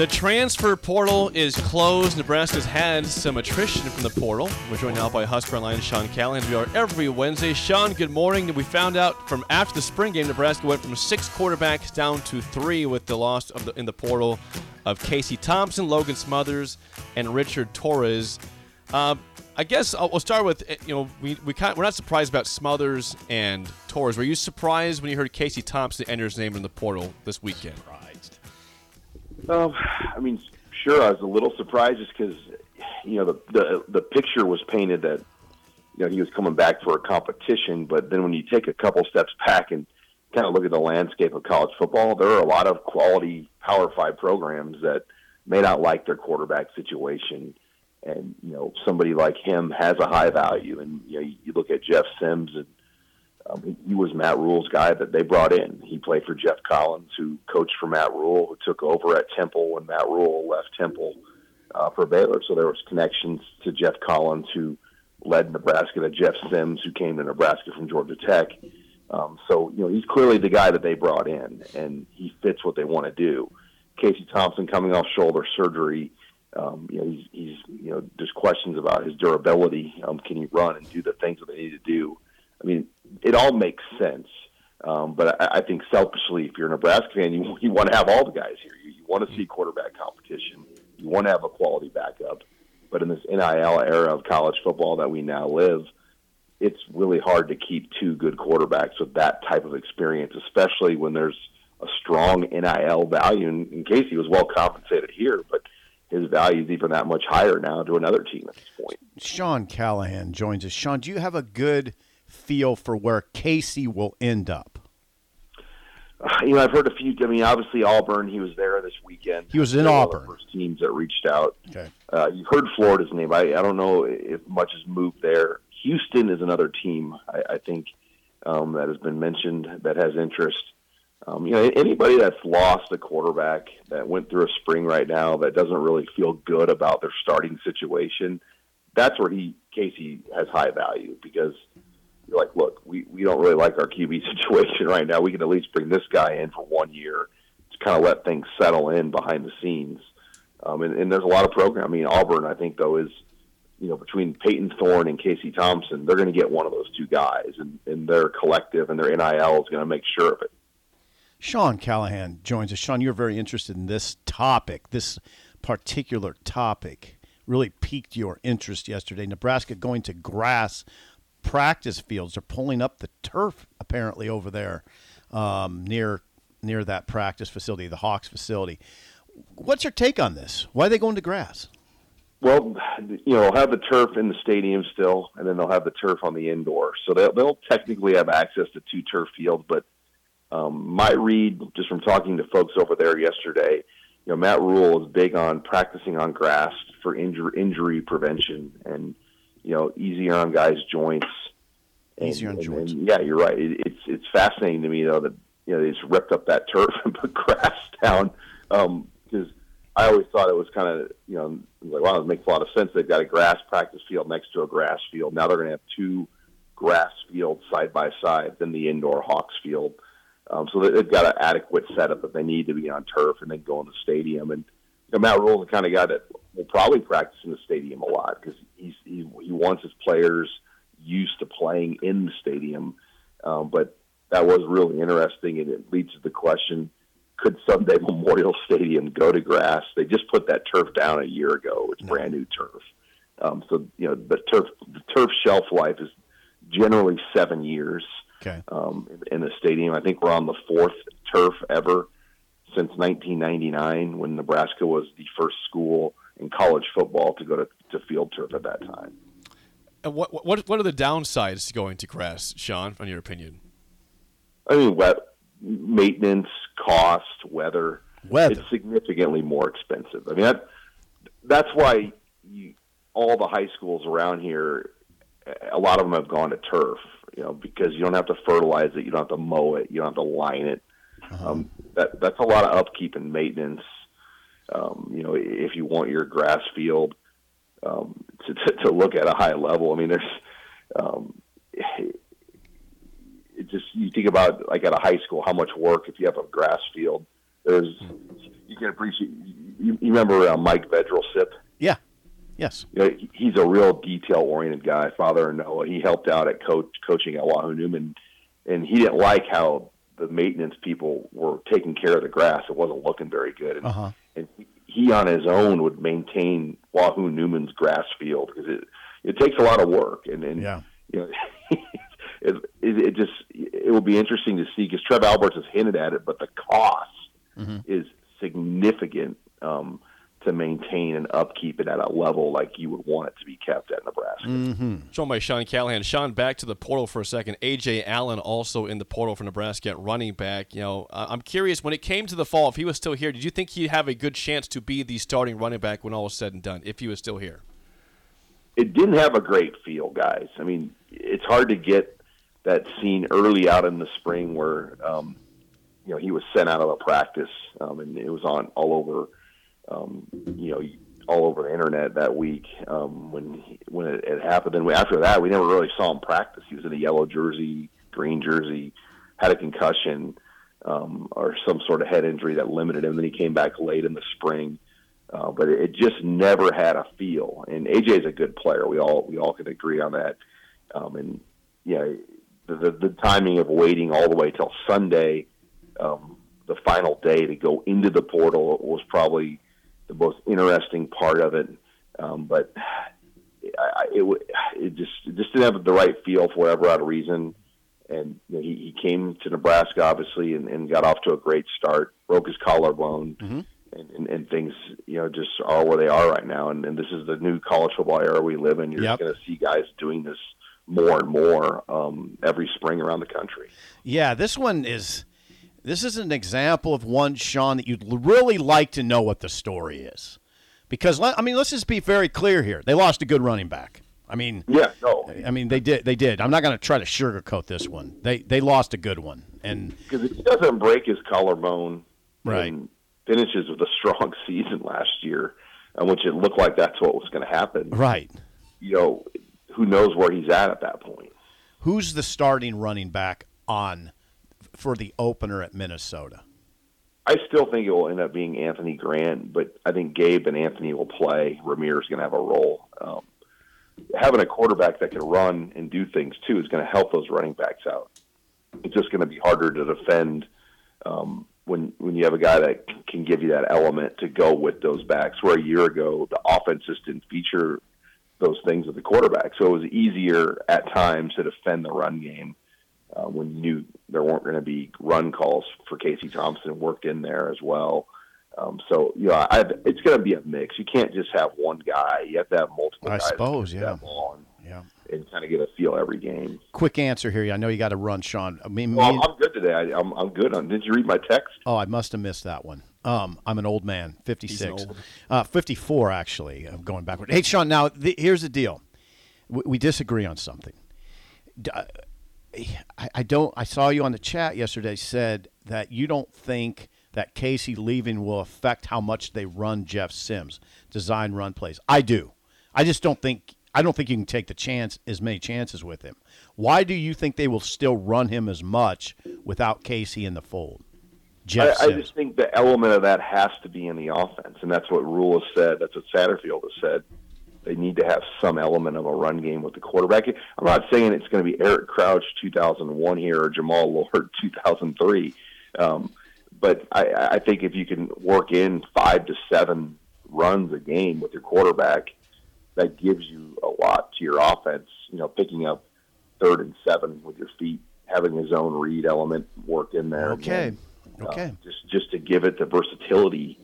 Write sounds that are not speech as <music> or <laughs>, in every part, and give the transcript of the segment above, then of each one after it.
The transfer portal is closed. Nebraska's had some attrition from the portal. We're joined now by Husker Online's Sean Callahan. We are every Wednesday. Sean, good morning. We found out from after the spring game, Nebraska went from six quarterbacks down to three with the loss of the, in the portal of Casey Thompson, Logan Smothers, and Richard Torres. Uh, I guess I'll, we'll start with uh, you know we we kind we're not surprised about Smothers and Torres. Were you surprised when you heard Casey Thompson enter his name in the portal this weekend? Um, I mean, sure, I was a little surprised just because, you know, the, the the picture was painted that, you know, he was coming back for a competition. But then when you take a couple steps back and kind of look at the landscape of college football, there are a lot of quality Power Five programs that may not like their quarterback situation. And you know, somebody like him has a high value. And you know, you look at Jeff Sims and um, he, was Matt Rhule's guy that they brought in. He played for Geoff Collins, who coached for Matt Rhule, who took over at Temple when Matt Rhule left Temple uh, for Baylor. So there was connections to Geoff Collins, who led Nebraska, to Jeff Sims, who came to Nebraska from Georgia Tech. Um, so you know he's clearly the guy that they brought in, and he fits what they want to do. Casey Thompson coming off shoulder surgery. Um, you know, he's, he's, you know, there's questions about his durability. Um, can he run and do the things that they need to do? I mean, it all makes sense. Um, but I, I think selfishly, if you're a Nebraska fan, you, you want to have all the guys here. You, you want to see quarterback competition. You want to have a quality backup. But in this NIL era of college football that we now live, it's really hard to keep two good quarterbacks with that type of experience, especially when there's a strong NIL value. And, and Casey was well compensated here, but his value is even that much higher now to another team at this point. Sean Callahan joins us. Sean, do you have a good feel for where Casey will end up? Uh, you know, I've heard a few. I mean, obviously Auburn. He was there this weekend. He was in Auburn. First teams that reached out. Okay. Uh, you've heard Florida's name. I, I don't know if much has moved there. Houston is another team. I, I think um, that has been mentioned that has interest. Um, you know, anybody that's lost a quarterback that went through a spring right now that doesn't really feel good about their starting situation, that's where he Casey has high value because you're like, look, we, we don't really like our QB <laughs> situation right now. We can at least bring this guy in for one year to kind of let things settle in behind the scenes. Um, and, and there's a lot of program. I mean, Auburn, I think though, is you know between Payton Thorne and Casey Thompson, they're going to get one of those two guys, and, and their collective and their NIL is going to make sure of it. Sean Callahan joins us. Sean, you're very interested in this topic. This particular topic really piqued your interest yesterday. Nebraska going to grass practice fields. They're pulling up the turf apparently over there um, near near that practice facility, the Hawks facility. What's your take on this? Why are they going to grass? Well, you know, they'll have the turf in the stadium still, and then they'll have the turf on the indoor. So they'll, they'll technically have access to two turf fields. But um, my read, just from talking to folks over there yesterday, you know, Matt Rhule is big on practicing on grass for injury injury prevention and you know easier on guys' joints. And, Easier on and- joints. and, yeah, you're right. It, it's it's fascinating to me though that you know they just ripped up that turf <laughs> and put grass down because I always thought it was kind of you know like wow it makes a lot of sense. They've got a grass practice field next to a grass field. Now they're going to have two grass fields side by side than the indoor Hawks field. Um, so they- they've got an adequate setup if they need to be on turf and then go in the stadium. And you know, Matt Rhule's the kind of guy that will probably practice in the stadium a lot because he's he, he wants his players used to playing in the stadium. Um, but that was really interesting, and it leads to the question: Could someday <laughs> Memorial Stadium go to grass? They just put that turf down a year ago. It's brand new turf. Um, so you know the turf the turf shelf life is generally seven years Okay. um, in, in the stadium. I think we're on the fourth turf ever since 1999, when Nebraska was the first school in college football to go to, to field turf at that time. And what what what are the downsides to going to grass, Sean? In your opinion? I mean, wet maintenance, cost, weather. Weather. It's significantly more expensive. I mean, that, that's why all the high schools around here, a lot of them have gone to turf. You know, because you don't have to fertilize it, you don't have to mow it, you don't have to line it. Um, that that's a lot of upkeep and maintenance. Um, you know, if you want your grass field um, to, to to look at a high level, I mean, there's um, it just you think about like at a high school how much work if you have a grass field. There's you can appreciate. You, you remember uh, Mike Vedril-Sip? Yeah. Yes. You know, he's a real detail oriented guy. Father of Noah. He helped out at coach coaching at Wahoo Neumann, and he didn't like how the maintenance people were taking care of the grass. It wasn't looking very good, and, Uh-huh. And he on his own would maintain Wahoo Neumann's grass field because it it takes a lot of work, and, and Yeah. you know, <laughs> it, it, it just it will be interesting to see because Trev Alberts has hinted at it, but the cost is significant um, to maintain and upkeep it at a level like you would want it to be kept at Nebraska. Joined by Sean Callahan. Sean, back to the portal for a second. Ajay Allen also in the portal for Nebraska at running back. You know, I- I'm curious when it came to the fall, if he was still here, did you think he'd have a good chance to be the starting running back when all was said and done? If he was still here, It didn't have a great feel, guys. I mean, it's hard to get that scene early out in the spring where um, you know he was sent out of a practice, um, and it was on all over, um, you know, all over the internet that week um, when he, when it, it happened. And we, after that, we never really saw him practice. He was in a yellow jersey, green jersey, had a concussion um, or some sort of head injury that limited him. Then he came back late in the spring. Uh, but it, it just never had a feel. And Ajay is a good player. We all we all can agree on that. Um, and yeah, the, the the timing of waiting all the way till Sunday, um, the final day to go into the portal was probably the most interesting part of it. Um, but I, I, it it just it just didn't have the right feel for whatever odd reason. And you know, he, he came to Nebraska obviously and, and got off to a great start. Broke his collarbone and, and, and things, you know, just are where they are right now. And, and this is the new college football era we live in. You're Yep. going to see guys doing this more and more um, every spring around the country. Yeah, this one is this is an example of one Sean that you'd really like to know what the story is. Because I mean, let's just be very clear here. They lost a good running back. I mean, Yeah, no, I mean they did they did. I'm not going to try to sugarcoat this one. They they lost a good one. And because if he doesn't break his collarbone Right. and finishes with a strong <laughs> season last year, in which it looked like that's what was going to happen, right. you know, who knows where he's at at that point. Who's the starting running back on for the opener at Minnesota? I still think it will end up being Anthony Grant, but I think Gabe and Anthony will play. Ramirez is going to have a role. Um, having a quarterback that can run and do things too is going to help those running backs out. It's just going to be harder to defend um, when when you have a guy that can give you that element to go with those backs. Where a year ago the offense just didn't feature those things with the quarterback, so it was easier at times to defend the run game uh, when you knew there weren't going to be run calls for Casey Thompson worked in there as well. Um, so you know, I, it's going to be a mix. You can't just have one guy. You have to have multiple. I guys suppose, yeah. that and, Yeah. and kind of get a feel every game. Quick answer here. I know you got to run, Sean. I mean, Well, me- I'm good today. I, I'm I'm good. On, did you read my text? Oh, I must have missed that one. Um, I'm an old man, 56. He's old. Uh, 54, actually, uh, going backward. Hey, Sean, now, the, here's the deal. We, we disagree on something. I don't. I saw you on the chat yesterday said that you don't think that Casey leaving will affect how much they run Jeff Sims, design run plays. I do. I just don't think. I don't think you can take the chance as many chances with him. Why do you think they will still run him as much without Casey in the fold? Jeff I, I just think the element of that has to be in the offense, and that's what Rhule has said. That's what Satterfield has said. They need to have some element of a run game with the quarterback. I'm not saying it's going to be Eric Crouch 2001 here or Jammal Lord <laughs> 2003, um, but I, I think if you can work in five to seven runs a game with your quarterback, that gives you a lot to your offense. You know, picking up third and seven with your feet, having his own read element work in there. Okay. again. Uh, Okay. just just to give it the versatility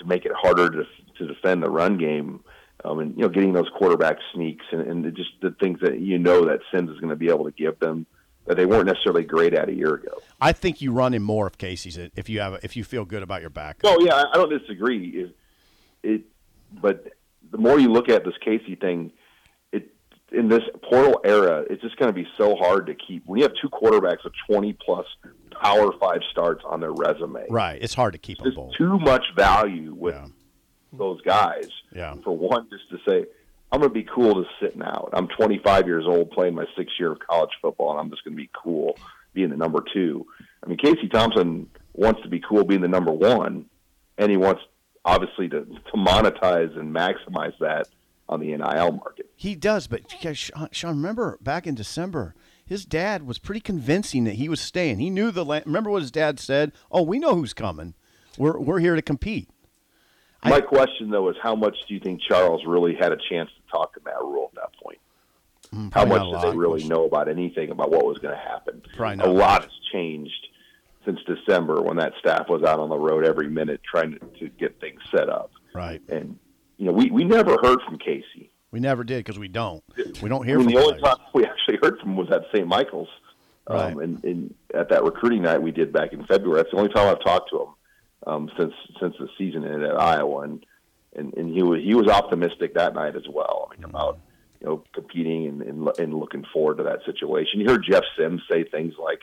to make it harder to to defend the run game, um, and you know getting those quarterback sneaks and, and just the things that you know that Sims is going to be able to give them that they weren't necessarily great at a year ago. I think you run him more if Casey's. If you have, if you feel good about your back. Oh yeah, I don't disagree. It, it but the more you look at this Casey thing, it in this portal era, it's just going to be so hard to keep. When you have two quarterbacks with 20 plus Power Five starts on their resume, Right. It's hard to keep them there's too much value with Yeah. Those guys. Yeah. For one, just to say, I'm going to be cool to sitting out. I'm 25 years old, playing my sixth year of college football, and I'm just going to be cool being the number two. I mean, Casey Thompson wants to be cool being the number one, and he wants obviously to to monetize and maximize that on the NIL market. He does, but Sean, Sean, remember back in December, his dad was pretty convincing that he was staying. He knew the. la- Remember what his dad said? Oh, we know who's coming. We're we're here to compete. I- My question though is, how much do you think Charles really had a chance to talk to Matt Rhule at that point? How much did they really know about anything about what was going to happen? Probably a lot has changed since December when that staff was out on the road every minute trying to, to get things set up. Right. And you know, we, we never heard from Casey. We never did because we don't. We don't hear I mean, from the only players. time we actually heard from him was at St. Michael's, um, and, and at that recruiting night we did back in February. That's the only time I've talked to him um, since since the season ended at Iowa, and and, and he was he was optimistic that night as well. I mean, about you know competing and, and and looking forward to that situation. You heard Jeff Sims say things like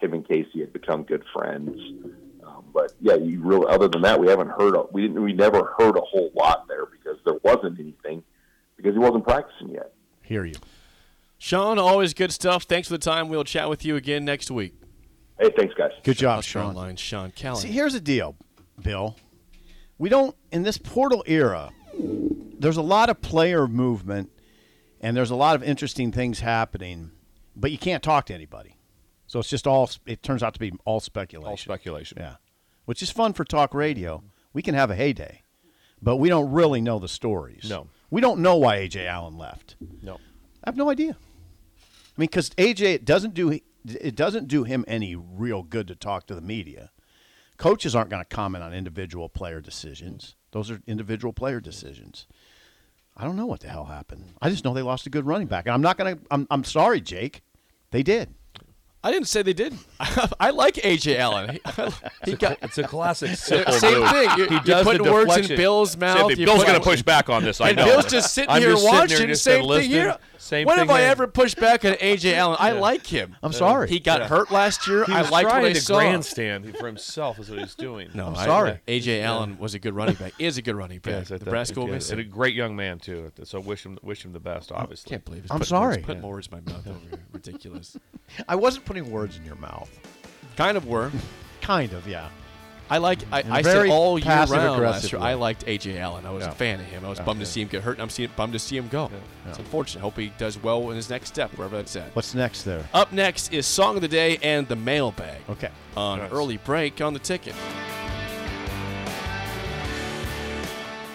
him and Casey had become good friends. Um, but yeah, you really other than that, we haven't heard. A, we didn't. We never heard a whole lot there because there wasn't anything because he wasn't practicing yet. Hear you. Sean, always good stuff. Thanks for the time. We'll chat with you again next week. Hey, thanks, guys. Good job, Husker Sean. Online, Sean Callahan. See, here's the deal, Bill. We don't in this portal era. There's a lot of player movement, and there's a lot of interesting things happening, but you can't talk to anybody. So it's just all. It turns out to be all speculation. All speculation. Yeah, which is fun for talk radio. We can have a heyday, but we don't really know the stories. No. we don't know why Ajay Allen left. No. I have no idea. I mean, because Ajay it doesn't do it doesn't do him any real good to talk to the media. Coaches aren't going to comment on individual player decisions. Those are individual player decisions. I don't know what the hell happened. I just know they lost a good running back, and I'm not going to. I'm, I'm sorry, Jake. They did. I didn't say they did. <laughs> I like Ajay Allen. He, he got It's a classic <laughs> same move. thing. You're, He you're does putting words in. Bill's mouth. thing. You Bill's going to push back on this. I And know. Bill's just sitting I'm here just sitting watching. here just same listening. thing here. Same when thing have I here. ever pushed back on Ajay Allen? I like him. I'm sorry. He got hurt last year. He I was liked what I to saw. grandstand for himself is what he's doing. No, I'm I- sorry. Ajay Allen was a good running back. Is a good running back. Yes, I thought- Nebraska will yeah, miss and a great young man too. So wish him wish him the best. Obviously, I Can't believe it. I'm Put sorry. Words, put more words in my mouth over here. Ridiculous. <laughs> I wasn't putting words in your mouth. kind of were. <laughs> Kind of, yeah. I like. I, I said very all year round last year. I liked Ajay Allen. I was Yeah. a fan of him. I was bummed to see him get hurt. and I'm seeing, bummed to see him go. It's unfortunate. Hope he does well in his next step, wherever that's at. What's next there? Up next is song of the day and the mailbag Okay. on Nice. early break on the ticket.